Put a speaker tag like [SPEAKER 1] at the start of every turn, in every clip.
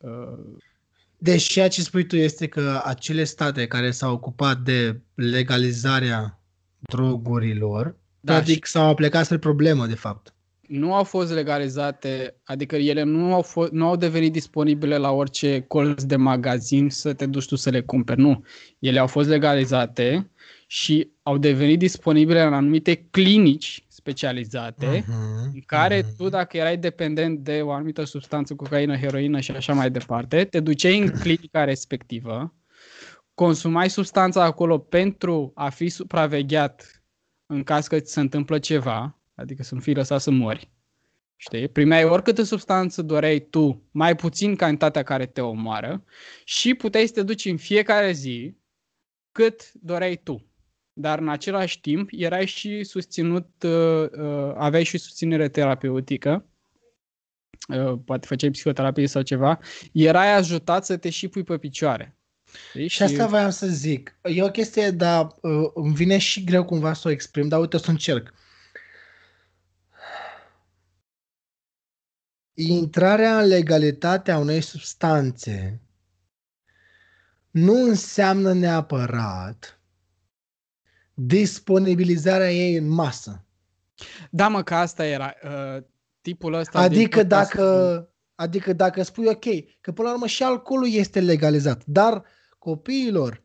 [SPEAKER 1] Uh,
[SPEAKER 2] Deci ceea ce spui tu este că acele state care s-au ocupat de legalizarea drogurilor,
[SPEAKER 1] Da,
[SPEAKER 2] practic s-au aplicat spre problemă, de fapt.
[SPEAKER 1] nu au fost legalizate, adică ele nu au, fost, nu au devenit disponibile la orice colț de magazin să te duci tu să le cumperi. Nu. Ele au fost legalizate și au devenit disponibile în anumite clinici specializate
[SPEAKER 2] Mhm,
[SPEAKER 1] în care
[SPEAKER 2] mhm.
[SPEAKER 1] tu, dacă erai dependent de o anumită substanță, cocaină, heroină și așa mai departe, te duceai în clinica respectivă, consumai substanța acolo pentru a fi supravegheat în caz că ți se întâmplă ceva, adică să nu fii lăsat să mori. Știi? Primeai oricâtă substanță doreai tu, mai puțin cantitatea care te omoară și puteai să te duci în fiecare zi cât doreai tu. Dar în același timp erai și susținut, uh, uh, aveai și susținere terapeutică, uh, poate făceai psihoterapie sau ceva, erai ajutat să te și pui pe picioare. Știi?
[SPEAKER 2] Și asta voiam să zic. E o chestie, dar uh, îmi vine și greu cumva să o exprim, dar uite o să încerc. Intrarea în legalitatea unei substanțe nu înseamnă neapărat disponibilizarea ei în masă.
[SPEAKER 1] Da, mă, că asta era. Uh, tipul ăsta
[SPEAKER 2] Adică
[SPEAKER 1] din podcast-
[SPEAKER 2] dacă, adică dacă spui ok, că până la urmă și alcoolul este legalizat, dar copiilor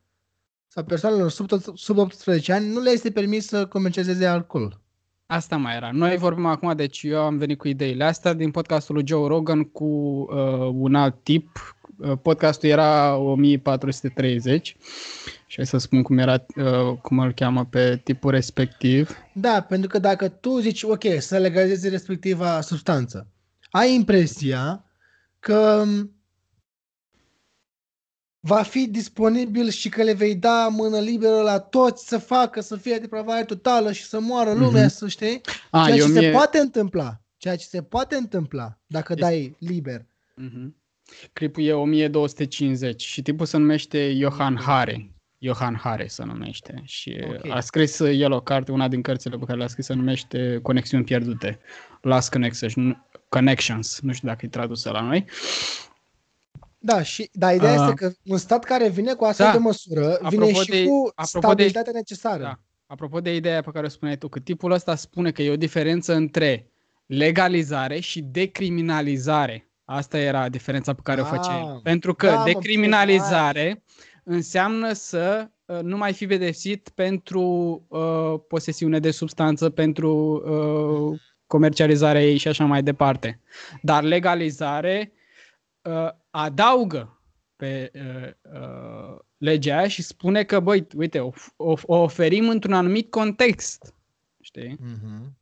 [SPEAKER 2] sau persoanelor sub, sub 18 ani nu le este permis să comercializeze alcool.
[SPEAKER 1] Asta mai era. Noi vorbim acum, deci eu am venit cu ideile astea din podcastul lui Joe Rogan cu uh, un alt tip. Uh, podcastul era 1430 și hai să spun cum era, uh, cum îl cheamă pe tipul respectiv.
[SPEAKER 2] Da, pentru că dacă tu zici ok, să legalizezi respectiva substanță, ai impresia că m, va fi disponibil și că le vei da mână liberă la toți să facă, să fie depravare totală și să moară lumea,
[SPEAKER 1] Mhm.
[SPEAKER 2] să știi?
[SPEAKER 1] A,
[SPEAKER 2] Ceea ce
[SPEAKER 1] eu
[SPEAKER 2] se
[SPEAKER 1] mie...
[SPEAKER 2] poate întâmpla. Ceea ce se poate întâmpla dacă
[SPEAKER 1] Este-
[SPEAKER 2] dai liber.
[SPEAKER 1] Mhm. Clipul e 1250 și tipul se numește Johan Hare. Johan Hare se numește și
[SPEAKER 2] Ok.
[SPEAKER 1] a scris el o carte, una din cărțile pe care le-a scris se numește Conexiuni pierdute, Last Connections, nu- Connections, nu știu dacă e tradusă la noi.
[SPEAKER 2] Da, și da, ideea
[SPEAKER 1] Ah.
[SPEAKER 2] este că un stat care vine cu astfel
[SPEAKER 1] Da.
[SPEAKER 2] de măsură
[SPEAKER 1] Apropo
[SPEAKER 2] vine și
[SPEAKER 1] de-
[SPEAKER 2] cu
[SPEAKER 1] apropo de-
[SPEAKER 2] stabilitatea necesară.
[SPEAKER 1] Da. Apropo de ideea pe care o spuneai tu, că tipul ăsta spune că e o diferență între legalizare și decriminalizare. Asta era diferența pe care o face
[SPEAKER 2] Ah.
[SPEAKER 1] el. Pentru că
[SPEAKER 2] Da, mă,
[SPEAKER 1] decriminalizare înseamnă să uh, nu mai fi pedepsit pentru uh, posesiune de substanță, pentru uh, comercializarea ei și așa mai departe. Dar legalizare uh, adaugă pe uh, uh, legea aia și spune că, băi, uite, o, o, o oferim într-un anumit context. Știi?
[SPEAKER 2] Mhm.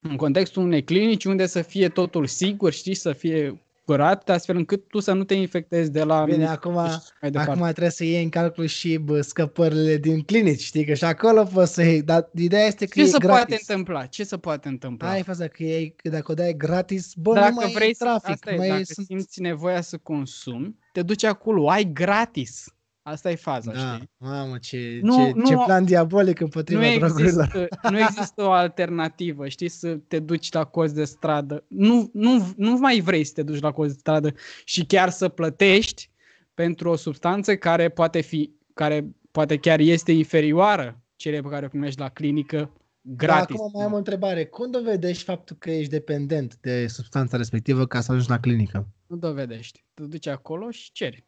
[SPEAKER 1] În contextul unei clinici unde să fie totul sigur, știi, să fie curat, astfel încât tu să nu te infectezi de la...
[SPEAKER 2] Bine,
[SPEAKER 1] anumite
[SPEAKER 2] acum,
[SPEAKER 1] și mai departe.
[SPEAKER 2] acum trebuie să iei în calcul și bă, scăpările din clinici, știi, că și acolo poți să iei, dar ideea este că
[SPEAKER 1] Ce
[SPEAKER 2] e
[SPEAKER 1] se
[SPEAKER 2] gratis.
[SPEAKER 1] poate întâmpla? Ce se poate întâmpla?
[SPEAKER 2] Ai faza că, e, că dacă o dai gratis, bă,
[SPEAKER 1] dacă
[SPEAKER 2] nu mai
[SPEAKER 1] vrei
[SPEAKER 2] e
[SPEAKER 1] să,
[SPEAKER 2] trafic,
[SPEAKER 1] asta e,
[SPEAKER 2] mai
[SPEAKER 1] dacă
[SPEAKER 2] sunt...
[SPEAKER 1] simți nevoia să consumi, te duci acolo, ai gratis. Asta e faza,
[SPEAKER 2] Da,
[SPEAKER 1] știi?
[SPEAKER 2] mamă, ce,
[SPEAKER 1] Nu-
[SPEAKER 2] ce,
[SPEAKER 1] nu-
[SPEAKER 2] ce plan diabolic împotriva
[SPEAKER 1] nu
[SPEAKER 2] drogurilor.
[SPEAKER 1] există, nu există o alternativă, știi, să te duci la cost de stradă. Nu, nu, nu mai vrei să te duci la cost de stradă și chiar să plătești pentru o substanță care poate fi, care poate chiar este inferioară celei pe care o primești la clinică gratis.
[SPEAKER 2] Da, acum mai am o întrebare. Cum dovedești faptul că ești dependent de substanța respectivă ca să ajungi la clinică?
[SPEAKER 1] Nu dovedești. Te duci acolo și ceri.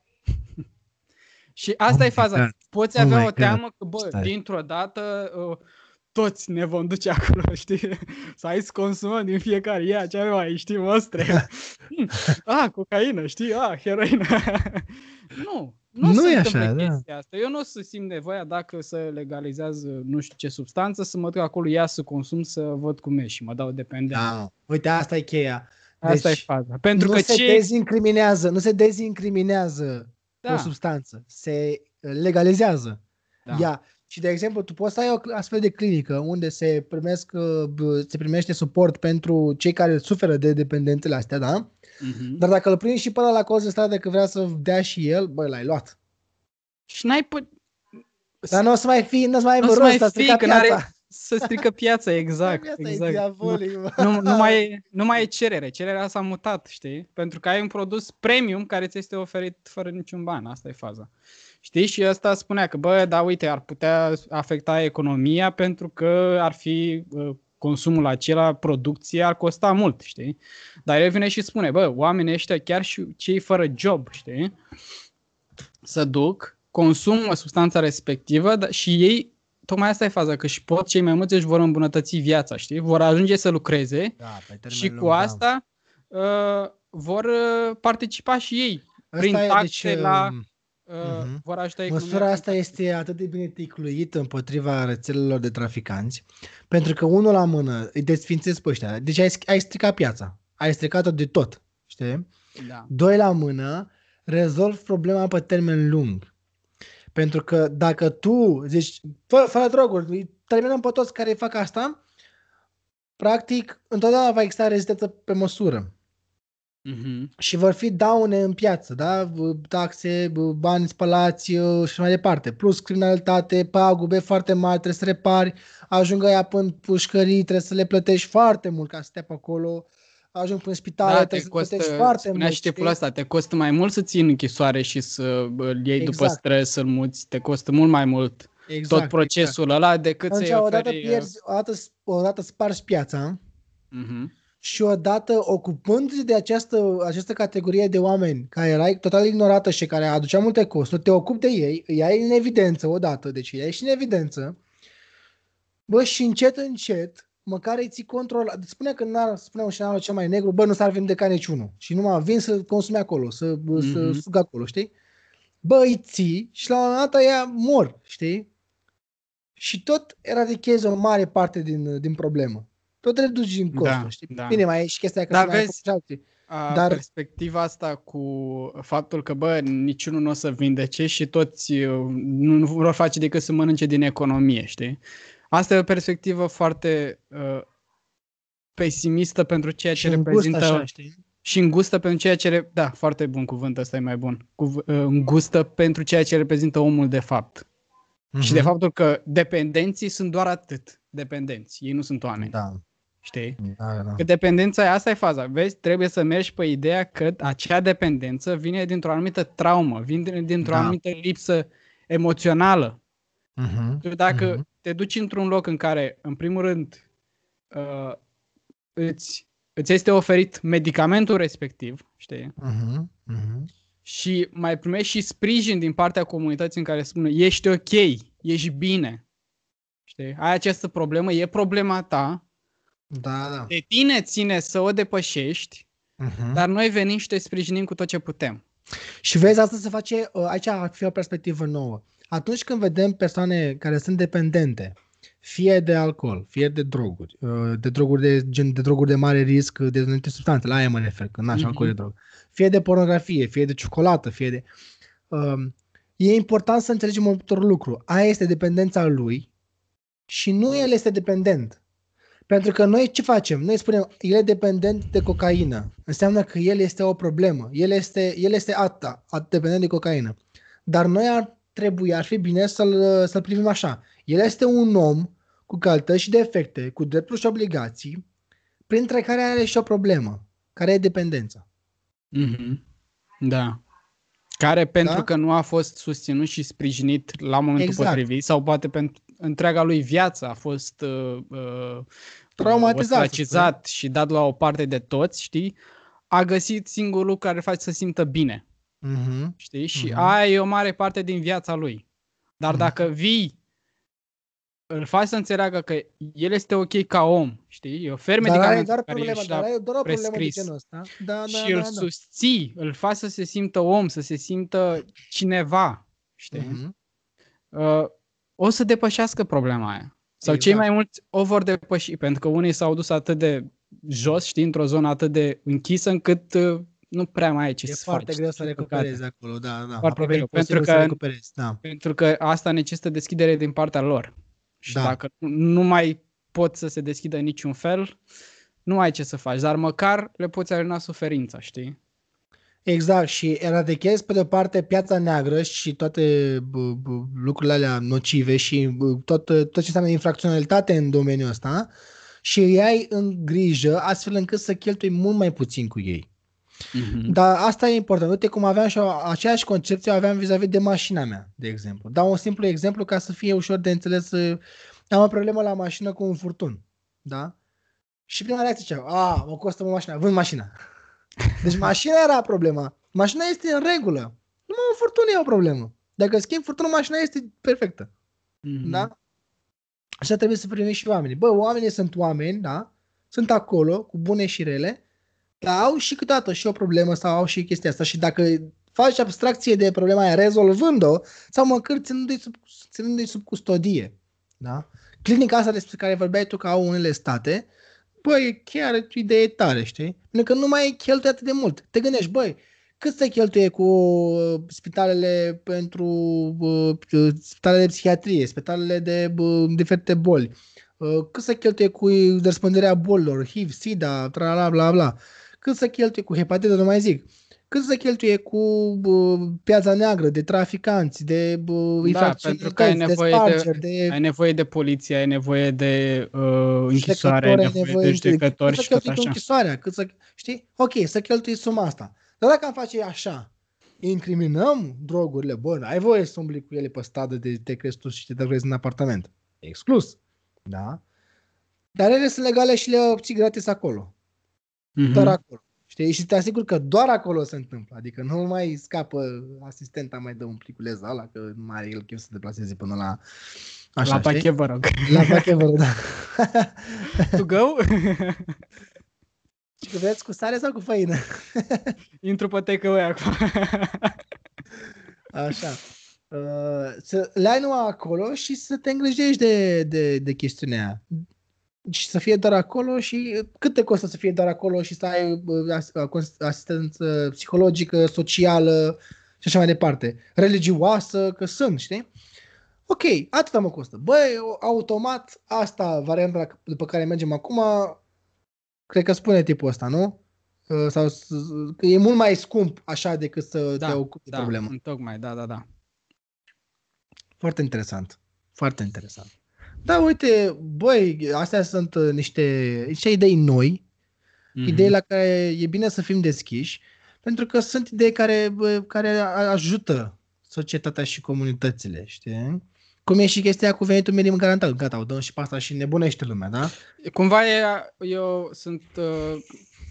[SPEAKER 1] Și asta
[SPEAKER 2] Oh
[SPEAKER 1] e
[SPEAKER 2] my
[SPEAKER 1] faza.
[SPEAKER 2] God.
[SPEAKER 1] Poți
[SPEAKER 2] Oh
[SPEAKER 1] avea
[SPEAKER 2] my
[SPEAKER 1] o
[SPEAKER 2] God.
[SPEAKER 1] teamă că, bă,
[SPEAKER 2] Stai.
[SPEAKER 1] dintr-o dată uh, toți ne vom duce acolo, știi? Să hai să consumăm din fiecare. Ia, ce avem aici, știi, mostre. ah, cocaină, știi? Ah, heroină. nu. Nu,
[SPEAKER 2] Nu
[SPEAKER 1] se
[SPEAKER 2] e
[SPEAKER 1] întâmplă
[SPEAKER 2] așa, da.
[SPEAKER 1] chestia asta. Eu nu o să simt nevoia dacă se legalizează nu știu ce substanță, să mă duc acolo, ia să consum, să văd cum e și mă dau dependent.
[SPEAKER 2] Da. Uite, asta e cheia.
[SPEAKER 1] Asta
[SPEAKER 2] Deci,
[SPEAKER 1] e faza. Pentru
[SPEAKER 2] nu
[SPEAKER 1] că
[SPEAKER 2] se
[SPEAKER 1] ce...
[SPEAKER 2] dezincriminează, nu se dezincriminează
[SPEAKER 1] Da.
[SPEAKER 2] o substanță, se legalizează
[SPEAKER 1] Da.
[SPEAKER 2] ea. Și de exemplu, tu poți să ai o cl- astfel de clinică unde se primesc, uh, b- se primește suport pentru cei care suferă de dependențele astea, da?
[SPEAKER 1] Mhm.
[SPEAKER 2] Dar dacă îl prinzi și pe ăla la coz de stradă că vrea să dea și el, băi, l-ai luat.
[SPEAKER 1] Și n-ai put...
[SPEAKER 2] Dar nu o să mai fi, nu o să mai
[SPEAKER 1] Nu o
[SPEAKER 2] aibă
[SPEAKER 1] să mai
[SPEAKER 2] rost, a
[SPEAKER 1] fii,
[SPEAKER 2] stricat
[SPEAKER 1] că n-are-
[SPEAKER 2] piața.
[SPEAKER 1] Să strică piața, exact.
[SPEAKER 2] Viața
[SPEAKER 1] exact.
[SPEAKER 2] e diavolic, mă.
[SPEAKER 1] Nu, nu, mai e, nu mai e cerere, cererea s-a mutat, știi? Pentru că ai un produs premium care ți este oferit fără niciun ban, asta e faza. Știi? Și ăsta spunea că, bă, da, uite, ar putea afecta economia pentru că ar fi uh, consumul acela, producția ar costa mult, știi? Dar el vine și spune, bă, oamenii ăștia, chiar și cei fără job, știi? Să duc, consumă substanța respectivă dar și ei, tocmai asta e faza, că și pot cei mai mulți își vor îmbunătăți viața, știi? Vor ajunge să lucreze
[SPEAKER 2] Da, pe termen
[SPEAKER 1] și
[SPEAKER 2] lung,
[SPEAKER 1] cu
[SPEAKER 2] da.
[SPEAKER 1] asta uh, vor uh, participa și ei
[SPEAKER 2] Asta
[SPEAKER 1] prin
[SPEAKER 2] e,
[SPEAKER 1] taxe la...
[SPEAKER 2] um,
[SPEAKER 1] Uh,
[SPEAKER 2] mhm.
[SPEAKER 1] Vor ajuta economia.
[SPEAKER 2] Măsura asta este atât de bine ticluită împotriva rețelelor de traficanți, pentru că unul la mână îi desfințezi pe ăștia. Deci ai, ai stricat piața. Ai stricat-o de tot. Știi?
[SPEAKER 1] Da.
[SPEAKER 2] Doi la mână, rezolvi problema pe termen lung. Pentru că dacă tu zici, fă, fără droguri, îi terminăm pe toți care fac asta, practic, întotdeauna va exista rezistență pe măsură.
[SPEAKER 1] Mhm.
[SPEAKER 2] Și vor fi daune în piață, da? V- Taxe, v- bani spălați uh, și mai departe. Plus criminalitate, pagube foarte mari, trebuie să repari, ajungă ea până pușcării, trebuie să le plătești foarte mult ca să stea pe acolo, ajung până în spitale,
[SPEAKER 1] Da, te
[SPEAKER 2] trebuie să
[SPEAKER 1] costă,
[SPEAKER 2] plătești foarte
[SPEAKER 1] spunea
[SPEAKER 2] mult.
[SPEAKER 1] și tipul
[SPEAKER 2] știi?
[SPEAKER 1] ăsta, te costă mai mult să ții în închisoare și să îl iei după
[SPEAKER 2] Exact.
[SPEAKER 1] stres, să-l muți, te costă mult mai mult
[SPEAKER 2] exact,
[SPEAKER 1] tot procesul ăla decât
[SPEAKER 2] Exact.
[SPEAKER 1] să-i
[SPEAKER 2] Atunci, odată
[SPEAKER 1] oferi... uh,
[SPEAKER 2] pierzi, odată, odată spargi piața
[SPEAKER 1] mhm.
[SPEAKER 2] și odată ocupându-te de această, această categorie de oameni care era total ignorată și care aducea multe costuri, te ocupi de ei, îi ai în evidență odată, deci îi ai și în evidență, bă, și încet, încet, măcar îi ții control. Spune că n-ar, spune un scenariu cel mai negru, bă, nu s-ar vindeca niciunul. Și numai vin să consume acolo, să, mm-hmm. să
[SPEAKER 1] Mhm.
[SPEAKER 2] sugă acolo, știi? Bă, îi ții și la un moment dat ea mor, știi? Și tot eradichezi o mare parte din, din problemă. Tot reduci din costuri,
[SPEAKER 1] Da,
[SPEAKER 2] știi?
[SPEAKER 1] da.
[SPEAKER 2] Bine, mai e și chestia că
[SPEAKER 1] Dar
[SPEAKER 2] se mai
[SPEAKER 1] vezi-
[SPEAKER 2] fac și alții.
[SPEAKER 1] A,
[SPEAKER 2] Dar-
[SPEAKER 1] Dar... Perspectiva asta cu faptul că, bă, niciunul nu o să vindece și toți uh, nu vor face decât să mănânce din economie, știi? Asta e o perspectivă foarte uh, pesimistă pentru ceea ce
[SPEAKER 2] Și îngust
[SPEAKER 1] reprezintă
[SPEAKER 2] așa, știi?
[SPEAKER 1] și îngustă pentru ceea ce... Re... Da, foarte bun cuvânt, ăsta e mai bun. Cuv... uh, Îngustă pentru ceea ce reprezintă omul de fapt. Mm-hmm. Și de
[SPEAKER 2] Mhm.
[SPEAKER 1] faptul că dependenții sunt doar atât, dependenți. Ei nu sunt oameni,
[SPEAKER 2] Da,
[SPEAKER 1] știi?
[SPEAKER 2] da, da.
[SPEAKER 1] Că dependența e, asta e faza. Vezi, trebuie să mergi pe ideea că acea dependență vine dintr-o anumită traumă, vine dintr-o
[SPEAKER 2] Da.
[SPEAKER 1] anumită lipsă emoțională.
[SPEAKER 2] Mhm,
[SPEAKER 1] Tu dacă
[SPEAKER 2] mhm.
[SPEAKER 1] Te duci într-un loc în care, în primul rând, uh, îți, îți este oferit medicamentul respectiv, știi?
[SPEAKER 2] Mhm, mhm.
[SPEAKER 1] Și mai primești și sprijin din partea comunității în care spune ești ok, ești bine. Știi? Ai această problemă, e problema ta,
[SPEAKER 2] Da, da.
[SPEAKER 1] de tine ține să o depășești,
[SPEAKER 2] Mhm.
[SPEAKER 1] Dar noi venim și te sprijinim cu tot ce putem.
[SPEAKER 2] Și vezi, asta se face, uh, aici ar fi o perspectivă nouă. Atunci când vedem persoane care sunt dependente, fie de alcool, fie de droguri, uh, de droguri de, gen, de droguri de mare risc, de anumite substanțe, la aia mă refer, că n-aș
[SPEAKER 1] Mhm.
[SPEAKER 2] alcool de drog, fie de pornografie, fie de ciocolată, fie de... Um, e important să înțelegem următorul lucru. Aia este dependența lui și nu el este dependent. Pentru că noi ce facem? Noi spunem, el e dependent de cocaină. Înseamnă că el este o problemă. El este, el este ata, at- dependent de cocaină. Dar noi ar trebui, ar fi bine să-l, să-l privim așa. El este un om cu calități și defecte, cu drepturi și obligații, printre care are și o problemă, care e dependența.
[SPEAKER 1] Mm-hmm. Da. Care pentru
[SPEAKER 2] Da?
[SPEAKER 1] că nu a fost susținut și sprijinit la momentul
[SPEAKER 2] Exact.
[SPEAKER 1] potrivit sau poate pentru întreaga lui viață a fost uh, uh,
[SPEAKER 2] Traumatizat, să
[SPEAKER 1] ostracizat și dat la o parte de toți, știi? A găsit singurul lucru care face să simtă bine,
[SPEAKER 2] Mm-hmm.
[SPEAKER 1] știi? Și
[SPEAKER 2] Mhm.
[SPEAKER 1] aia e o mare parte din viața lui. Dar
[SPEAKER 2] Mhm.
[SPEAKER 1] dacă vii îl faci să înțeleagă că el este ok ca om, știi? E o ferme
[SPEAKER 2] Dar are
[SPEAKER 1] medicament
[SPEAKER 2] doar
[SPEAKER 1] care
[SPEAKER 2] problema,
[SPEAKER 1] el
[SPEAKER 2] dar
[SPEAKER 1] și-a
[SPEAKER 2] are doar o problemă de
[SPEAKER 1] prescris.
[SPEAKER 2] genul ăsta. Da, da,
[SPEAKER 1] și
[SPEAKER 2] da,
[SPEAKER 1] îl
[SPEAKER 2] da.
[SPEAKER 1] susții, îl faci să se simtă om, să se simtă cineva, știi?
[SPEAKER 2] Mhm.
[SPEAKER 1] Uh, o să depășească problema aia. Sau
[SPEAKER 2] Exact.
[SPEAKER 1] cei mai mulți o vor depăși, pentru că unii s-au dus atât de jos, știi, într-o zonă atât de închisă, încât uh, nu prea mai ai ce
[SPEAKER 2] E
[SPEAKER 1] să
[SPEAKER 2] foarte
[SPEAKER 1] faci.
[SPEAKER 2] greu să
[SPEAKER 1] din
[SPEAKER 2] recuperezi
[SPEAKER 1] păcate.
[SPEAKER 2] acolo, da, da.
[SPEAKER 1] Foarte
[SPEAKER 2] Aproape
[SPEAKER 1] greu,
[SPEAKER 2] imposibil
[SPEAKER 1] pentru
[SPEAKER 2] să
[SPEAKER 1] că-
[SPEAKER 2] recuperezi, da.
[SPEAKER 1] Pentru că asta necesită deschidere din partea lor. Și
[SPEAKER 2] Da.
[SPEAKER 1] dacă nu mai pot să se deschidă în niciun fel, nu ai ce să faci, dar măcar le poți arena suferința, știi?
[SPEAKER 2] Exact, și eradechezi pe de-o parte piața neagră și toate b- b- lucrurile alea nocive și b- tot, tot ce înseamnă infracționalitate în domeniul ăsta și îi ai în grijă astfel încât să cheltui mult mai puțin cu ei.
[SPEAKER 1] Mm-hmm.
[SPEAKER 2] Dar asta e important. Uite cum aveam și o, aceeași concepție aveam vis-a-vis de mașina mea, de exemplu. Dau un simplu exemplu ca să fie ușor de înțeles. Am o problemă la mașină cu un furtun. Da? Și prima reacție zicea, a, mă costă mă mașina, vând mașina. Deci mașina era problema. Mașina este în regulă. Numai un furtun e o problemă. Dacă schimbi furtunul, mașina este perfectă.
[SPEAKER 1] Mm-hmm.
[SPEAKER 2] Da? Așa trebuie să primim și oamenii. Bă, oamenii sunt oameni, da? Sunt acolo, cu bune și rele, dar au și câteodată și o problemă sau au și chestia asta. Și dacă faci abstracție de problema aia rezolvând-o, sau măcar ținându-i sub, ținându-i sub custodie. Da? Clinica asta despre care vorbeai tu că au unele state, băi, chiar e idee tare, știi? Pentru că nu mai cheltuie atât de mult. Te gândești, băi, cât se cheltuie cu uh, spitalele pentru uh, spitalele de psihiatrie, spitalele de uh, diferite boli, uh, cât se cheltuie cu răspândirea bolilor, HIV, SIDA, tra bla bla bla, cât se cheltuie cu hepatită, nu mai zic, cât se cheltuie cu uh, piața neagră, de traficanți, de uh,
[SPEAKER 1] Da, pentru că ai nevoie
[SPEAKER 2] de,
[SPEAKER 1] de,
[SPEAKER 2] spargeri, de,
[SPEAKER 1] ai nevoie de poliție, ai nevoie de uh, închisoare, ai
[SPEAKER 2] judecători, ai
[SPEAKER 1] nevoie de judecători
[SPEAKER 2] cât
[SPEAKER 1] și
[SPEAKER 2] să
[SPEAKER 1] tot
[SPEAKER 2] cheltui cu
[SPEAKER 1] așa.
[SPEAKER 2] închisoarea, cât să, știi? Ok, să cheltui suma asta. Dar dacă am face așa, incriminăm drogurile, bă, ai voie să umbli cu ele pe stradă de te crezi tu și te drogezi în apartament. Exclus. Da? Dar ele sunt legale și le obții gratis acolo.
[SPEAKER 1] Mhm.
[SPEAKER 2] Doar acolo. Știi? Și te asigur că doar acolo se întâmplă. Adică nu mai scapă asistenta, mai dă un pliculeț ăla, că nu mai are el chef să se deplaseze până la... Așa,
[SPEAKER 1] La
[SPEAKER 2] știi?
[SPEAKER 1] pachet, vă rog.
[SPEAKER 2] La pachet, vă rog, da.
[SPEAKER 1] To go?
[SPEAKER 2] Și că vreți cu sare sau cu făină?
[SPEAKER 1] Intru pe takeaway acum.
[SPEAKER 2] Așa. Uh, să le ai numai acolo și să te îngrijești de, de, de chestiunea aia. Și să fie doar acolo și cât te costă să fie doar acolo și să ai uh, as- cons- asistență psihologică, socială și așa mai departe. Religioasă, că sunt, știi? Ok, atâta mă costă. Băi, automat, asta, varianta după care mergem acum, cred că spune tipul ăsta, nu? Uh, Sau s- că e mult mai scump așa decât să te ocupi de
[SPEAKER 1] da,
[SPEAKER 2] problemă.
[SPEAKER 1] Tocmai, da, da, da.
[SPEAKER 2] Foarte interesant. Foarte interesant. Da, uite, băi, astea sunt uh, niște, niște idei noi,
[SPEAKER 1] Mhm.
[SPEAKER 2] idei la care e bine să fim deschiși, pentru că sunt idei care, bă, care a- ajută societatea și comunitățile, știi? Cum e și chestia cu venitul minim garantat. Gata, o dăm și pe asta și nebunește lumea, da?
[SPEAKER 1] Cumva e, eu sunt uh,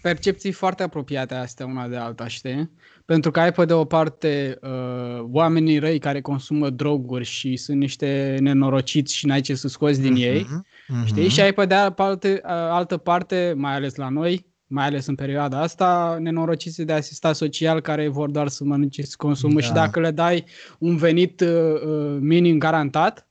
[SPEAKER 1] percepții foarte apropiate astea una de alta, știi? Pentru că ai pe de o parte uh, oamenii răi care consumă droguri și sunt niște nenorociți și n-ai ce să scoți din ei,
[SPEAKER 2] Mhm,
[SPEAKER 1] știi? Și ai pe de altă parte, uh, altă parte, mai ales la noi, mai ales în perioada asta, nenorociții de asistat social care vor doar să mănânce și să consumă
[SPEAKER 2] Da.
[SPEAKER 1] și dacă le dai un venit uh, uh, minim garantat,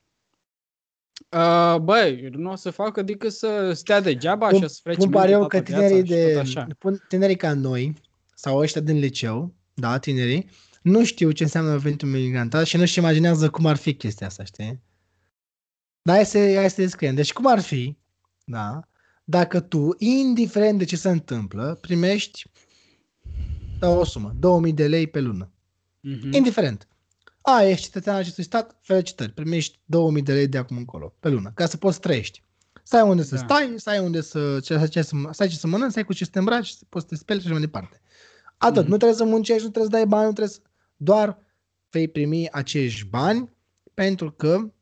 [SPEAKER 1] Uh, băi, nu o să facă decât să stea degeaba și
[SPEAKER 2] Pun,
[SPEAKER 1] o să frece
[SPEAKER 2] pun pariu
[SPEAKER 1] toată
[SPEAKER 2] că
[SPEAKER 1] viața
[SPEAKER 2] tinerii,
[SPEAKER 1] și
[SPEAKER 2] de,
[SPEAKER 1] tot așa.
[SPEAKER 2] pun, tinerii ca noi, sau ăștia din liceu, da, tinerii, nu știu ce înseamnă venitul minim garantat și nu-și imaginează cum ar fi chestia asta, știi? Da, hai să, hai să descriem. Deci cum ar fi, da, dacă tu, indiferent de ce se întâmplă, primești da, o sumă, 2000 de lei pe lună.
[SPEAKER 1] Mhm.
[SPEAKER 2] Indiferent. A, ești cetățean al acestui stat, felicitări, primești 2000 de lei de acum încolo, pe lună, ca să poți trăiești. Să ai unde să
[SPEAKER 1] Da.
[SPEAKER 2] stai, să ai unde să, ce, ce, să, să ai ce să mănânci, să ai cu ce să te îmbraci, să poți să te speli și așa mai departe. Atât,
[SPEAKER 1] Mhm.
[SPEAKER 2] nu trebuie să muncești, nu trebuie să dai bani, nu trebuie să... Doar vei primi acești bani pentru că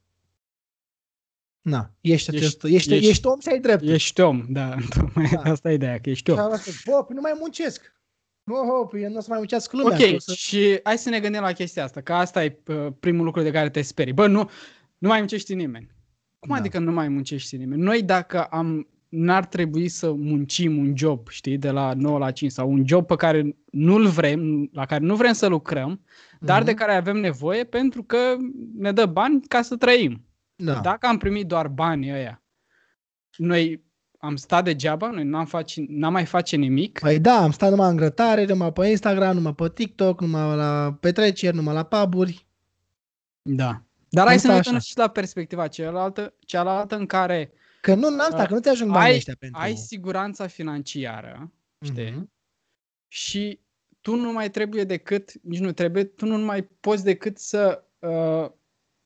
[SPEAKER 2] na, ești,
[SPEAKER 1] Ești-
[SPEAKER 2] acest, ești, ești,
[SPEAKER 1] ești-
[SPEAKER 2] ești om și ai drepturi.
[SPEAKER 1] Ești om, da, tocmai
[SPEAKER 2] Da.
[SPEAKER 1] asta e ideea, că ești
[SPEAKER 2] Și
[SPEAKER 1] om.
[SPEAKER 2] am zis, bă, păi nu mai muncesc. Oh, păi eu nu o să mai muncească lumea.
[SPEAKER 1] Ok,
[SPEAKER 2] că o să...
[SPEAKER 1] și hai să ne gândim la chestia asta, că asta e uh, primul lucru de care te sperii. Bă, nu, nu mai muncești nimeni. Cum
[SPEAKER 2] Da.
[SPEAKER 1] adică nu mai muncești nimeni? Noi dacă am n-ar trebui să muncim un job, știi, de la 9 la 5 sau un job pe care nu-l vrem, la care nu vrem să lucrăm, dar de
[SPEAKER 2] Mhm.
[SPEAKER 1] care avem nevoie pentru că ne dă bani ca să trăim.
[SPEAKER 2] Da.
[SPEAKER 1] Dacă am primit doar banii ăia, noi am stat degeaba, noi n-am, face, n-am mai face nimic.
[SPEAKER 2] Păi da, am stat numai în grătare, numai pe Instagram, numai pe TikTok, numai la petreceri, numai la puburi.
[SPEAKER 1] Da. Dar hai să ne
[SPEAKER 2] Asta
[SPEAKER 1] uităm
[SPEAKER 2] așa.
[SPEAKER 1] și la perspectiva cealaltă, cealaltă în care
[SPEAKER 2] Că nu, n-am stat, că nu ți ajung banii
[SPEAKER 1] ai,
[SPEAKER 2] ăștia pentru...
[SPEAKER 1] ai siguranța financiară, știi?
[SPEAKER 2] Mhm.
[SPEAKER 1] Și tu nu mai trebuie decât, nici nu trebuie, tu nu mai poți decât să uh,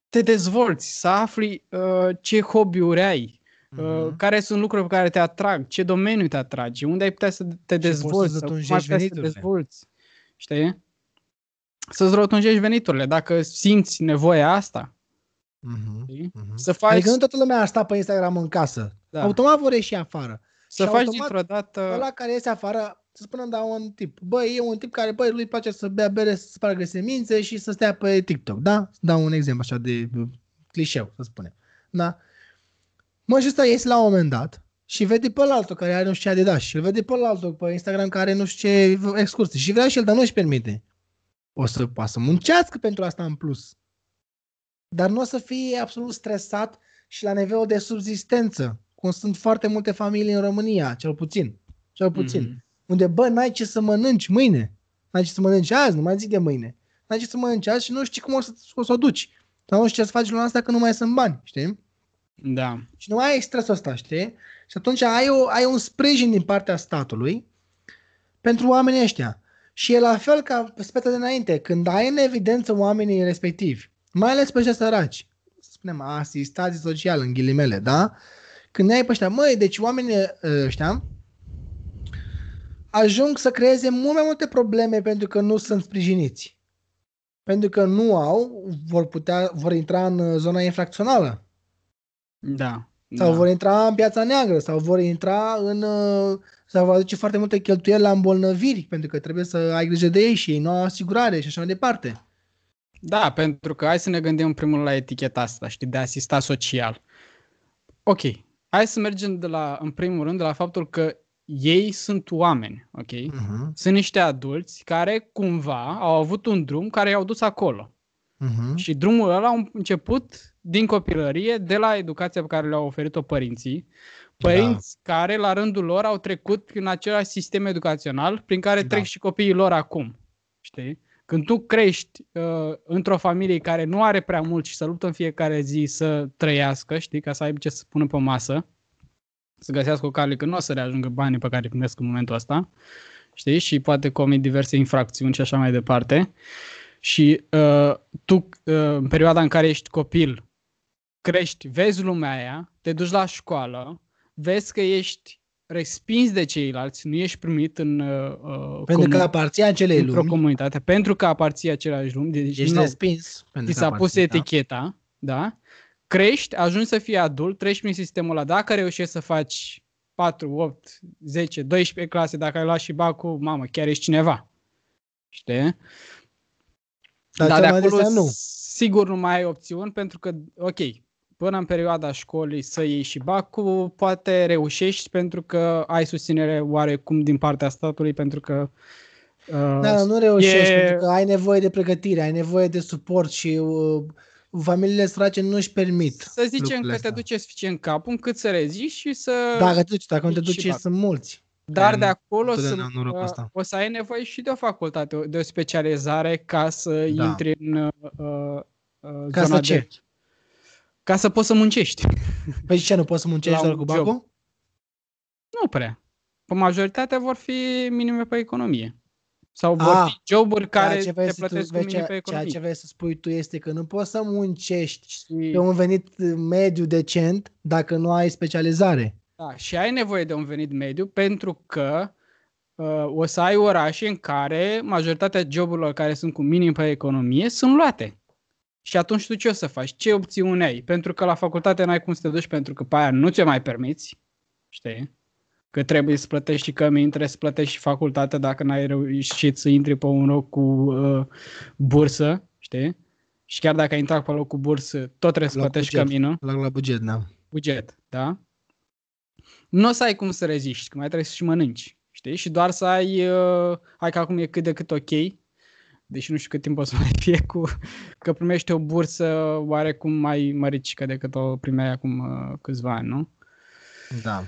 [SPEAKER 1] te dezvolți, să afli uh, ce hobby-uri ai, uh-huh. care sunt lucruri pe care te atrag, ce domeniu te atrage, unde ai putea să te dezvolți,
[SPEAKER 2] să
[SPEAKER 1] cum ai putea să te
[SPEAKER 2] veniturile.
[SPEAKER 1] dezvolți. Știi? Să-ți rotunjești veniturile, dacă simți nevoia asta.
[SPEAKER 2] Mhm,
[SPEAKER 1] Știi?
[SPEAKER 2] mhm.
[SPEAKER 1] Să faci,
[SPEAKER 2] Adică nu toată lumea a stat pe Instagram în casă.
[SPEAKER 1] da,
[SPEAKER 2] Automat vor ieși afară.
[SPEAKER 1] să
[SPEAKER 2] și
[SPEAKER 1] faci
[SPEAKER 2] automat
[SPEAKER 1] dintr-o dată...
[SPEAKER 2] Ăla care iese afară, să spunem, da, un tip. Băi, e un tip care, băi, lui place să bea bere, să spargă semințe și să stea pe TikTok, da? Să dau un exemplu așa de uh, clișeu, să spunem. Da? Mă, și ăsta iese la un moment dat și vede pe altul care are nu știu ce Adidas și îl vede pe altul pe Instagram care are nu știu ce excursii și vrea și el, dar nu își permite. O să poată să muncească pentru asta în plus. Dar nu o să fie absolut stresat și la nivelul de subzistență, cum sunt foarte multe familii în România, cel puțin. Cel puțin.
[SPEAKER 1] Mhm.
[SPEAKER 2] Unde, bă, n-ai ce să mănânci mâine. N-ai ce să mănânci azi, nu mai zic de mâine. N-ai ce să mănânci azi și nu știi cum o să, o să o duci. Sau nu știi ce să faci luna asta că nu mai sunt bani, știi?
[SPEAKER 1] Da.
[SPEAKER 2] Și nu mai ai stresul ăsta, știi? Și atunci ai, o, ai un sprijin din partea statului pentru oamenii ăștia. Și e la fel ca speta de înainte, când ai în evidență oamenii respectivi, mai ales pe ăștia săraci, să spunem asistații social în ghilimele, da? Când ai pe ăștia, măi, deci oamenii ăștia ajung să creeze mult mai multe probleme pentru că nu sunt sprijiniți. Pentru că nu au, vor putea, vor intra în zona infracțională.
[SPEAKER 1] Da.
[SPEAKER 2] Sau
[SPEAKER 1] da.
[SPEAKER 2] vor intra în piața neagră, sau vor intra în... uh, sau vor aduce foarte multe cheltuieli la îmbolnăviri, pentru că trebuie să ai grijă de ei și ei nu au asigurare și așa mai departe.
[SPEAKER 1] Da, pentru că hai să ne gândim în primul rând la eticheta asta, știi, de asistat social. Ok, hai să mergem de la, în primul rând de la faptul că ei sunt oameni, ok?
[SPEAKER 2] Uh-huh.
[SPEAKER 1] Sunt niște adulți care cumva au avut un drum care i-au dus acolo.
[SPEAKER 2] Uh-huh.
[SPEAKER 1] Și drumul ăla a început din copilărie, de la educația pe care le-au oferit-o părinții. Părinți da. care, la rândul lor, au trecut prin același sistem educațional prin care
[SPEAKER 2] Da.
[SPEAKER 1] trec și copiii lor acum. Știi? Când tu crești uh, într-o familie care nu are prea mult și să luptă în fiecare zi să trăiască, știi, ca să aibă ce să pună pe masă, să găsească o cale, că nu o să reajungă banii pe care îi primesc în momentul ăsta, știi, și poate comit diverse infracțiuni și așa mai departe. Și uh, tu, uh, în perioada în care ești copil, crești, vezi lumea aia, te duci la școală, vezi că ești respins de ceilalți, nu ești primit în uh, uh,
[SPEAKER 2] Pentru că
[SPEAKER 1] comu-
[SPEAKER 2] aparții acelei
[SPEAKER 1] într-o
[SPEAKER 2] lumi,
[SPEAKER 1] comunitate, pentru că aparții același lumi, deci
[SPEAKER 2] ești
[SPEAKER 1] nu,
[SPEAKER 2] respins. pentru
[SPEAKER 1] ți
[SPEAKER 2] că
[SPEAKER 1] s-a pus
[SPEAKER 2] aparții, da.
[SPEAKER 1] eticheta, da? Crești, ajungi să fii adult, treci prin sistemul ăla. Dacă reușești să faci 4, 8, 10, 12 clase, dacă ai luat și bacul, mamă, chiar ești cineva. Știi?
[SPEAKER 2] Dar
[SPEAKER 1] Dar
[SPEAKER 2] cel
[SPEAKER 1] de
[SPEAKER 2] mai
[SPEAKER 1] acolo
[SPEAKER 2] adesea nu.
[SPEAKER 1] sigur nu mai ai opțiuni pentru că, ok, până în perioada școlii să iei și bacul, poate reușești pentru că ai susținere oarecum din partea statului pentru că uh,
[SPEAKER 2] Da, nu reușești
[SPEAKER 1] e-
[SPEAKER 2] pentru că ai nevoie de pregătire, ai nevoie de suport și uh, familiile sărace nu își permit.
[SPEAKER 1] să zicem că
[SPEAKER 2] lucrurile
[SPEAKER 1] te
[SPEAKER 2] astea.
[SPEAKER 1] duce suficient capul încât să reziști și să...
[SPEAKER 2] Dacă te duci, dacă nu te
[SPEAKER 1] și
[SPEAKER 2] duci,
[SPEAKER 1] bacul.
[SPEAKER 2] sunt mulți.
[SPEAKER 1] Dar
[SPEAKER 2] care
[SPEAKER 1] de acolo
[SPEAKER 2] întotdeauna
[SPEAKER 1] sunt,
[SPEAKER 2] au norocul
[SPEAKER 1] uh,
[SPEAKER 2] ăsta.
[SPEAKER 1] o să ai nevoie și de o facultate, de o specializare ca să
[SPEAKER 2] Da.
[SPEAKER 1] intri în uh, uh,
[SPEAKER 2] Ca
[SPEAKER 1] zona
[SPEAKER 2] să ce?
[SPEAKER 1] de... Ca să poți să muncești.
[SPEAKER 2] Păi ce, nu poți să muncești
[SPEAKER 1] La
[SPEAKER 2] doar
[SPEAKER 1] un
[SPEAKER 2] cu
[SPEAKER 1] job.
[SPEAKER 2] bacul?
[SPEAKER 1] Nu prea. Pe majoritatea vor fi minime pe economie. Sau vor
[SPEAKER 2] Ah,
[SPEAKER 1] fi joburi care
[SPEAKER 2] Ceea ce vrei
[SPEAKER 1] te
[SPEAKER 2] să tu-
[SPEAKER 1] plătesc cu
[SPEAKER 2] vezi,
[SPEAKER 1] minim pe
[SPEAKER 2] ceea, ceea
[SPEAKER 1] economie.
[SPEAKER 2] ce vrei să spui tu este că nu poți să muncești
[SPEAKER 1] Și,
[SPEAKER 2] pe un venit mediu decent dacă nu ai specializare.
[SPEAKER 1] da, și ai nevoie de un venit mediu pentru că uh, o să ai orașe în care majoritatea joburilor care sunt cu minim pe economie sunt luate. Și atunci tu ce o să faci? Ce opțiune ai? Pentru că la facultate n-ai cum să te duci pentru că pe aia nu ți-o mai permiți. Știi? Că trebuie să plătești și cămin, trebuie să plătești și facultate dacă n-ai reușit să intri pe un loc cu uh, bursă. Știi? Și chiar dacă ai intrat pe loc cu bursă, tot trebuie să
[SPEAKER 2] La
[SPEAKER 1] plătești
[SPEAKER 2] buget.
[SPEAKER 1] căminul
[SPEAKER 2] La, la buget, da.
[SPEAKER 1] buget, da? Nu o să ai cum să reziști, că mai trebuie să și mănânci, știi? Și doar să ai, uh, hai că acum e cât de cât ok, deși nu știu cât timp o să mai fie cu, că primești o bursă oarecum mai măricică decât o primeai acum uh, câțiva ani, nu?
[SPEAKER 2] Da.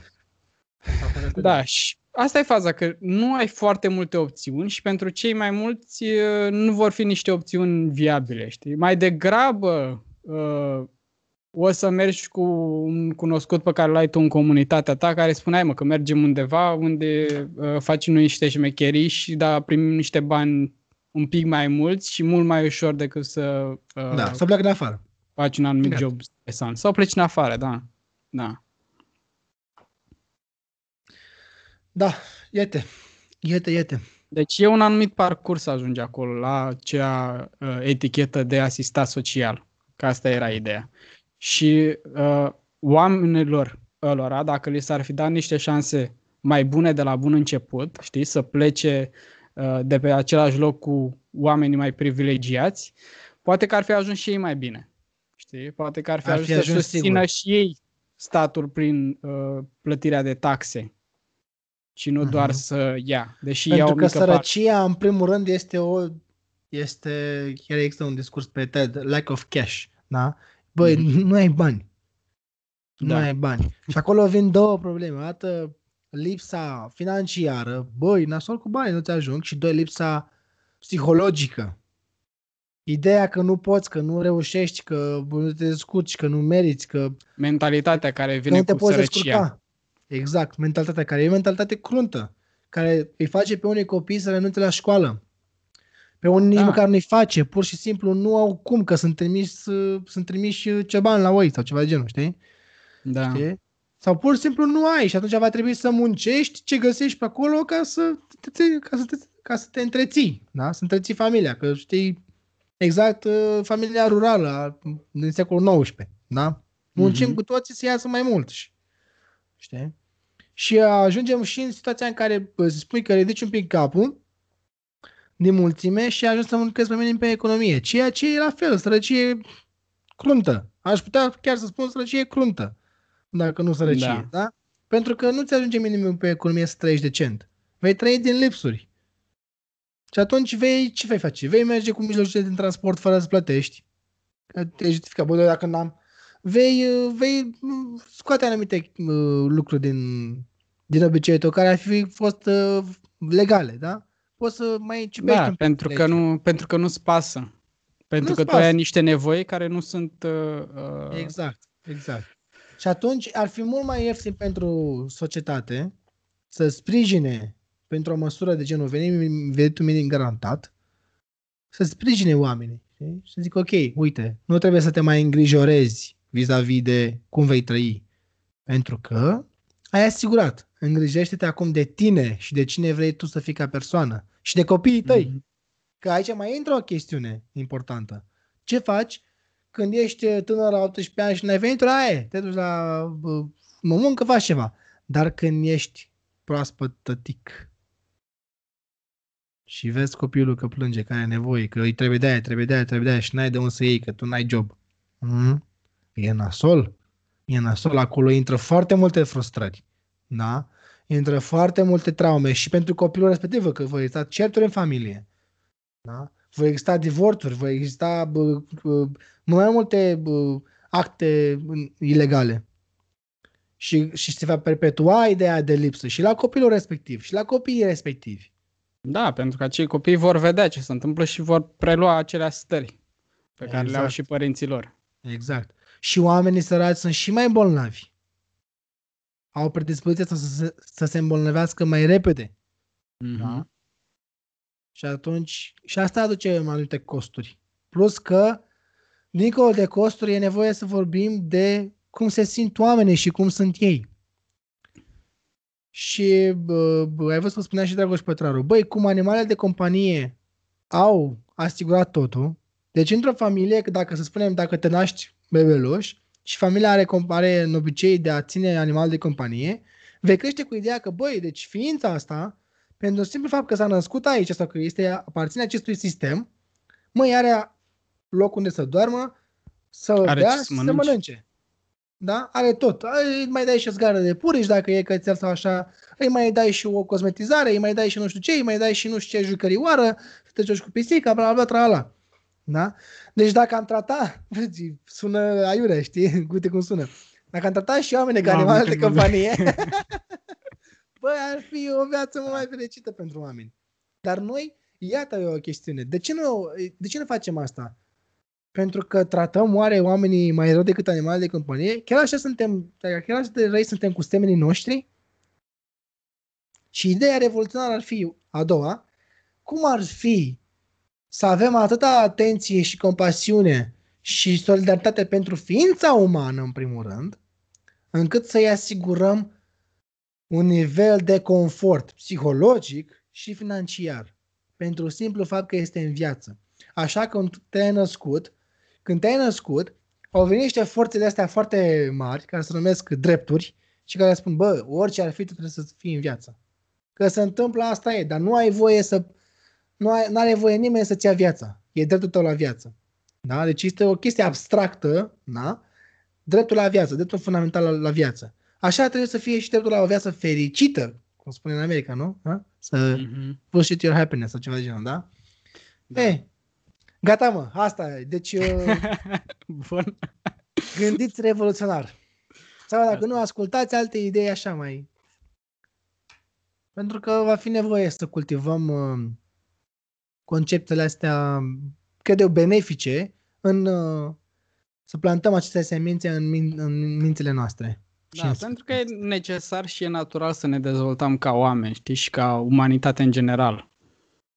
[SPEAKER 1] Da, și asta e faza, că nu ai foarte multe opțiuni și pentru cei mai mulți uh, nu vor fi niște opțiuni viabile, știi? Mai degrabă uh, o să mergi cu un cunoscut pe care l-ai tu în comunitatea ta, care spuneai, mă, că mergem undeva unde uh, faci noi niște șmecherii și da, primim niște bani un pic mai mulți și mult mai ușor decât să uh,
[SPEAKER 2] Da, să pleacă de afară.
[SPEAKER 1] faci un anumit
[SPEAKER 2] Bine.
[SPEAKER 1] job stresant. Sau pleci în afară, da. Da.
[SPEAKER 2] Da, iete. Iete, iete.
[SPEAKER 1] Deci e un anumit parcurs să ajungi acolo, la acea uh, etichetă de asistat social. Că asta era ideea. Și uh, oamenilor ălora, dacă li s-ar fi dat niște șanse mai bune de la bun început, știi, să plece uh, de pe același loc cu oamenii mai privilegiați, poate că ar fi ajuns și ei mai bine. Știi? Poate că ar fi
[SPEAKER 2] Ar
[SPEAKER 1] ajuns
[SPEAKER 2] fi
[SPEAKER 1] să
[SPEAKER 2] ajuns
[SPEAKER 1] susțină
[SPEAKER 2] sigur.
[SPEAKER 1] și ei statul prin uh, plătirea de taxe. Și nu
[SPEAKER 2] Mhm.
[SPEAKER 1] doar să ia. Deși ia o
[SPEAKER 2] Pentru că
[SPEAKER 1] mică parte.
[SPEAKER 2] sărăcia, în primul rând, este o... Este, chiar există un discurs pe TED, lack of cash, da? Băi,
[SPEAKER 1] Mhm.
[SPEAKER 2] nu ai bani. Nu
[SPEAKER 1] Da.
[SPEAKER 2] ai bani. Și acolo vin două probleme. O dată lipsa financiară, băi, nasol cu bani, nu ți ajung. Și doi, lipsa psihologică. Ideea că nu poți, că nu reușești, că nu te descurci, că nu meriți, că
[SPEAKER 1] mentalitatea care
[SPEAKER 2] că
[SPEAKER 1] vine
[SPEAKER 2] nu te
[SPEAKER 1] cu
[SPEAKER 2] poți
[SPEAKER 1] sărăcia.
[SPEAKER 2] descurca. Exact, mentalitatea care e mentalitate cruntă, care îi face pe unii copii să renunțe la școală. Pe unii nici
[SPEAKER 1] Da.
[SPEAKER 2] măcar nu-i face, pur și simplu nu au cum, că sunt trimiși, sunt trimiși ce bani la oi sau ceva de genul, știi?
[SPEAKER 1] Da.
[SPEAKER 2] știi? Sau pur și simplu nu ai și atunci va trebui să muncești ce găsești pe acolo ca să te, ca să te, ca să te întreții, da? Să întreții familia, că știi exact uh, familia rurală a- din secolul XIX, da? Muncim
[SPEAKER 1] Mhm.
[SPEAKER 2] cu toții să iasă mai mult. și- Știi? Și ajungem și în situația în care bă, îți spui că ridici un pic capul din mulțime și ajungi să mâncăți pe mine pe economie. Ceea ce e la fel, sărăcie cruntă. Aș putea chiar să spun sărăcie cruntă, dacă nu sărăcie.
[SPEAKER 1] Da.
[SPEAKER 2] Da. Pentru că nu ți ajunge minimum pe economie să trăiești decent. Vei trăi din lipsuri. Și atunci vei, ce vei face? Vei merge cu mijloacele din transport fără să plătești. Că te justificat, bă, dacă n-am. Vei, uh, vei uh, scoate anumite uh, lucruri din, din obiceiul tău care ar fi fost uh, legale, da? Poți să mai cipești
[SPEAKER 1] Da,
[SPEAKER 2] un pic
[SPEAKER 1] pentru
[SPEAKER 2] de
[SPEAKER 1] că
[SPEAKER 2] aici.
[SPEAKER 1] nu, pentru că nu-ți pasă. Pentru
[SPEAKER 2] Nu-ți
[SPEAKER 1] că tu ai
[SPEAKER 2] pasă.
[SPEAKER 1] niște nevoi care nu sunt... Uh, uh,
[SPEAKER 2] Exact, exact. Și atunci ar fi mult mai ieftin pentru societate să sprijine pentru o măsură de genul venim- venitul minim garantat, să sprijine oamenii. Știi? Și să zic, ok, uite, nu trebuie să te mai îngrijorezi vis-a-vis de cum vei trăi. Pentru că ai asigurat. Îngrijește-te acum de tine și de cine vrei tu să fii ca persoană. Și de copiii tăi.
[SPEAKER 1] mhm.
[SPEAKER 2] Că aici mai intră o chestiune importantă. Ce faci când ești tânăr la 18 ani și n-ai venit la aia? Te duci la uh, muncă, faci ceva. Dar când ești proaspăt tătic și vezi copilul că plânge, că are nevoie, că îi trebuie de aia, trebuie de aia, trebuie de aia și n-ai de unde să iei, că tu n-ai job. Mm? E nasol. E nasol. Acolo intră foarte multe frustrări. Da? Intră foarte multe traume și pentru copilul respectiv, că voi exista certuri în familie. Da? Vor exista divorțuri, vor exista bă, bă, mai multe bă, acte în- ilegale. Și, și se va perpetua ideea de lipsă și la copilul respectiv și la copiii respectivi.
[SPEAKER 1] Da, pentru că acei copii vor vedea ce se întâmplă și vor prelua acele stări pe care le au
[SPEAKER 2] Exact.
[SPEAKER 1] și părinții lor.
[SPEAKER 2] Exact. Și oamenii săraci sunt și mai bolnavi. Au predispoziția să se, să se îmbolnăvească mai repede.
[SPEAKER 1] Mhm.
[SPEAKER 2] Da? Și atunci, și asta aduce mai multe costuri. Plus că, dincolo de costuri, e nevoie să vorbim de cum se simt oamenii și cum sunt ei. Și bă, bă, ai văzut că spunea și Dragoș Pătraru, băi, cum animalele de companie au asigurat totul, deci într-o familie, că dacă să spunem, dacă te naști bebeluș și familia are, comp- are în obicei de a ține animal de companie, vei crește cu ideea că, băi, deci ființa asta pentru simplu fapt că s-a născut aici sau că este aparține acestui sistem, măi, are loc unde să doarmă, să
[SPEAKER 1] Are
[SPEAKER 2] bea
[SPEAKER 1] ce
[SPEAKER 2] și
[SPEAKER 1] să
[SPEAKER 2] să
[SPEAKER 1] mănânce.
[SPEAKER 2] mănânce. Da? Are tot. Îi mai dai și o sgară de purici dacă e cățel sau așa, îi mai dai și o cosmetizare, îi mai dai și nu știu ce, îi mai dai și nu știu ce jucărioară, să te joci cu pisica, bla bla bla, tralala. Da? Deci dacă am trata, sună aiurea, știi? Uite cum sună. Dacă am tratat și oameni ca
[SPEAKER 1] Mamă,
[SPEAKER 2] animale
[SPEAKER 1] ce
[SPEAKER 2] de companie, bă, ar fi o viață mult mai fericită pentru oameni. Dar noi, iată e o chestiune. De ce nu, de ce nu facem asta? Pentru că tratăm oare oamenii mai rău decât animale de companie? Chiar așa suntem, chiar așa de răi suntem cu stemenii noștri? Și ideea revoluționară ar fi a doua, cum ar fi să avem atâta atenție și compasiune și solidaritate pentru ființa umană, în primul rând, încât să-i asigurăm un nivel de confort psihologic și financiar, pentru simplu fapt că este în viață. Așa că când te-ai născut, când te-ai născut, au venit niște forțe de astea foarte mari, care se numesc drepturi, și care spun, bă, orice ar fi, tu trebuie să fii în viață. Că se întâmplă asta e, dar nu ai voie să, nu ai, are voie nimeni să-ți ia viața. E dreptul tău la viață. Da? Deci este o chestie abstractă, da? dreptul la viață, dreptul fundamental la, la viață. Așa trebuie să fie și dreptul la o viață fericită, cum spune în America, nu? Da? Să mm-hmm. push your happiness sau ceva de genul, da? da. Ei, gata mă, asta e. Deci, uh, Bun. gândiți revoluționar. Sau dacă nu, ascultați alte idei așa mai... Pentru că va fi nevoie să cultivăm uh, conceptele astea, cred eu, benefice în uh, să plantăm aceste semințe în, min- în mințile noastre.
[SPEAKER 1] Da, pentru că e necesar și e natural să ne dezvoltăm ca oameni, știi, și ca umanitate în general.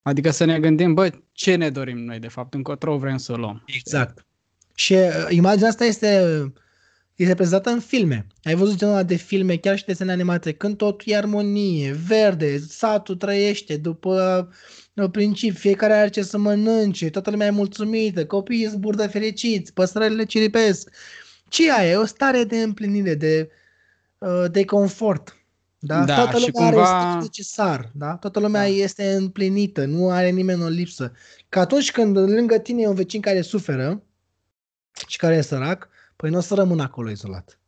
[SPEAKER 1] Adică să ne gândim, bă, ce ne dorim noi, de fapt, încotro vrem să o luăm.
[SPEAKER 2] Exact. Și uh, imaginea asta este, este prezentată în filme. Ai văzut genul de filme, chiar și desene animate, când totul e armonie, verde, satul trăiește după uh, principiu, fiecare are ce să mănânce, toată lumea e mulțumită, copiii zburdă fericiți, păsările ciripesc. Ce aia? E o stare de împlinire, de Uh, de confort. Da? da Toată lumea cumva... are necesar, da? Toată lumea da. este împlinită, nu are nimeni o lipsă. Că atunci când lângă tine e un vecin care suferă și care e sărac, păi nu o să rămână acolo izolat.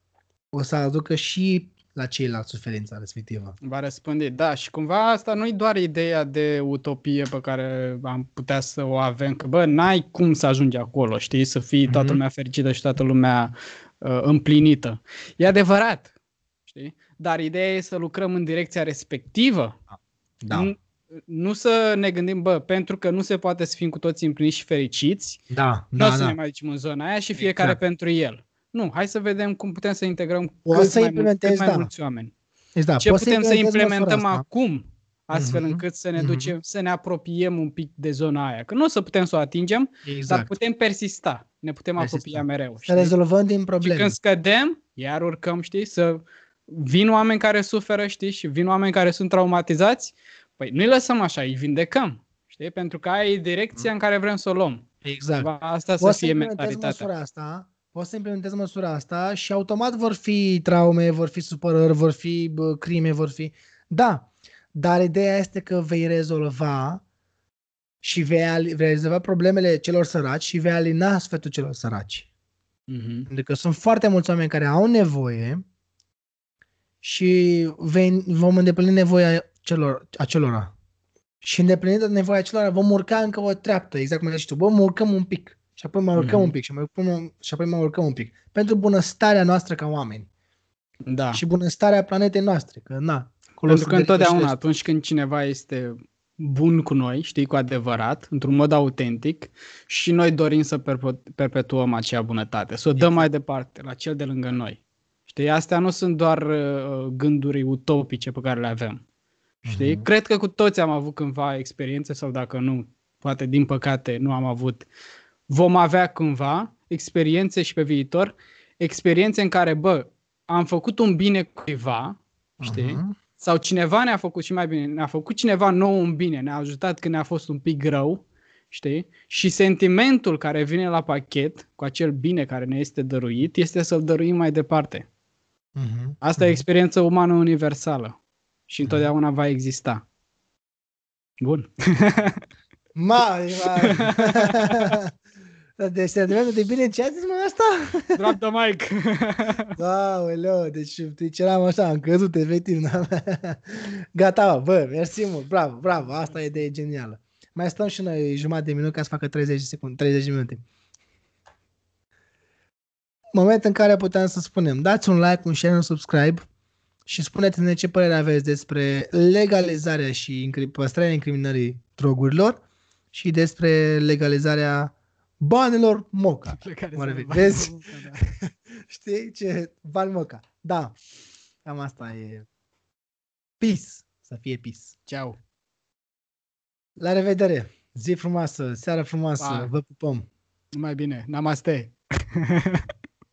[SPEAKER 2] O să aducă și la ceilalți suferința respectivă.
[SPEAKER 1] Va răspunde, da, și cumva asta nu e doar ideea de utopie pe care am putea să o avem, că bă, n-ai cum să ajungi acolo, știi, să fii toată mm-hmm. lumea fericită și toată lumea uh, împlinită. E adevărat, Știi? Dar ideea e să lucrăm în direcția respectivă. Da. Nu, nu să ne gândim, bă, pentru că nu se poate să fim cu toții împliniți și fericiți,
[SPEAKER 2] da,
[SPEAKER 1] nu
[SPEAKER 2] da,
[SPEAKER 1] o să
[SPEAKER 2] da.
[SPEAKER 1] ne mai ducem în zona aia și fiecare exact. pentru el. Nu, hai să vedem cum putem să integrăm o cât, să mai, mult, cât mai da. mulți oameni. Exact. Ce putem să implementăm acum, astfel mm-hmm. încât să ne ducem, mm-hmm. să ne apropiem un pic de zona aia. Că nu o să putem să o atingem, exact. dar putem persista. Ne putem persista. apropia mereu.
[SPEAKER 2] Să știi? rezolvăm din probleme.
[SPEAKER 1] Și când scădem, iar urcăm, știi, să vin oameni care suferă, știi, și vin oameni care sunt traumatizați, păi nu-i lăsăm așa, îi vindecăm, știi, pentru că aia e direcția în care vrem să o luăm.
[SPEAKER 2] Exact.
[SPEAKER 1] Asta să fie mentalitatea.
[SPEAKER 2] Măsura asta, poți să implementezi măsura asta și automat vor fi traume, vor fi supărări, vor fi bă, crime, vor fi... Da, dar ideea este că vei rezolva și vei, vei rezolva problemele celor săraci și vei alina sfetul celor săraci. Mm-hmm. Pentru că sunt foarte mulți oameni care au nevoie și vom îndeplini nevoia celor, acelora. Și îndeplinind nevoia acelora vom urca încă o treaptă, exact cum zici tu. Bă, mă urcăm un pic și apoi mai urcăm mm-hmm. un pic și, mai urcăm, și apoi mai urcăm un pic. Pentru bunăstarea noastră ca oameni.
[SPEAKER 1] Da.
[SPEAKER 2] Și bunăstarea planetei noastre. Că, na,
[SPEAKER 1] Pentru că întotdeauna atunci când cineva este bun cu noi, știi, cu adevărat, într-un mod autentic și noi dorim să perpetuăm acea bunătate, să o dăm mai departe la cel de lângă noi. Știi, astea nu sunt doar uh, gânduri utopice pe care le avem. Știi? Uh-huh. Cred că cu toți am avut cândva experiențe sau dacă nu, poate din păcate nu am avut. Vom avea cândva experiențe și pe viitor, experiențe în care, bă, am făcut un bine cuiva, știi? Uh-huh. Sau cineva ne-a făcut și mai bine, ne-a făcut cineva nou un bine, ne-a ajutat când ne-a fost un pic greu, știi? Și sentimentul care vine la pachet cu acel bine care ne este dăruit este să-l dăruim mai departe. Uh-huh. Asta uh-huh. e experiență umană universală și întotdeauna uh-huh. va exista. Bun.
[SPEAKER 2] mai, mai. Deci sentimentul de bine, ce a zis mai asta?
[SPEAKER 1] Drop the mic.
[SPEAKER 2] Aoleu, deci deci eram așa, am căzut efectiv. Gata, bă, mersi mult, bravo, bravo, asta e de genială. Mai stăm și noi jumătate de minut ca să facă 30 secunde, 30 de minute moment în care putem să spunem dați un like, un share, un subscribe și spuneți-ne ce părere aveți despre legalizarea și păstrarea incriminării drogurilor și despre legalizarea banilor Moca.
[SPEAKER 1] Pe care
[SPEAKER 2] Mă
[SPEAKER 1] să
[SPEAKER 2] revin.
[SPEAKER 1] vă-
[SPEAKER 2] Vezi?
[SPEAKER 1] Da.
[SPEAKER 2] Știi ce? Bani Moca. Da. Cam asta e. Peace. Să fie peace.
[SPEAKER 1] Ceau.
[SPEAKER 2] La revedere. Zi frumoasă, seară frumoasă.
[SPEAKER 1] Pa.
[SPEAKER 2] Vă pupăm.
[SPEAKER 1] Numai bine. Namaste.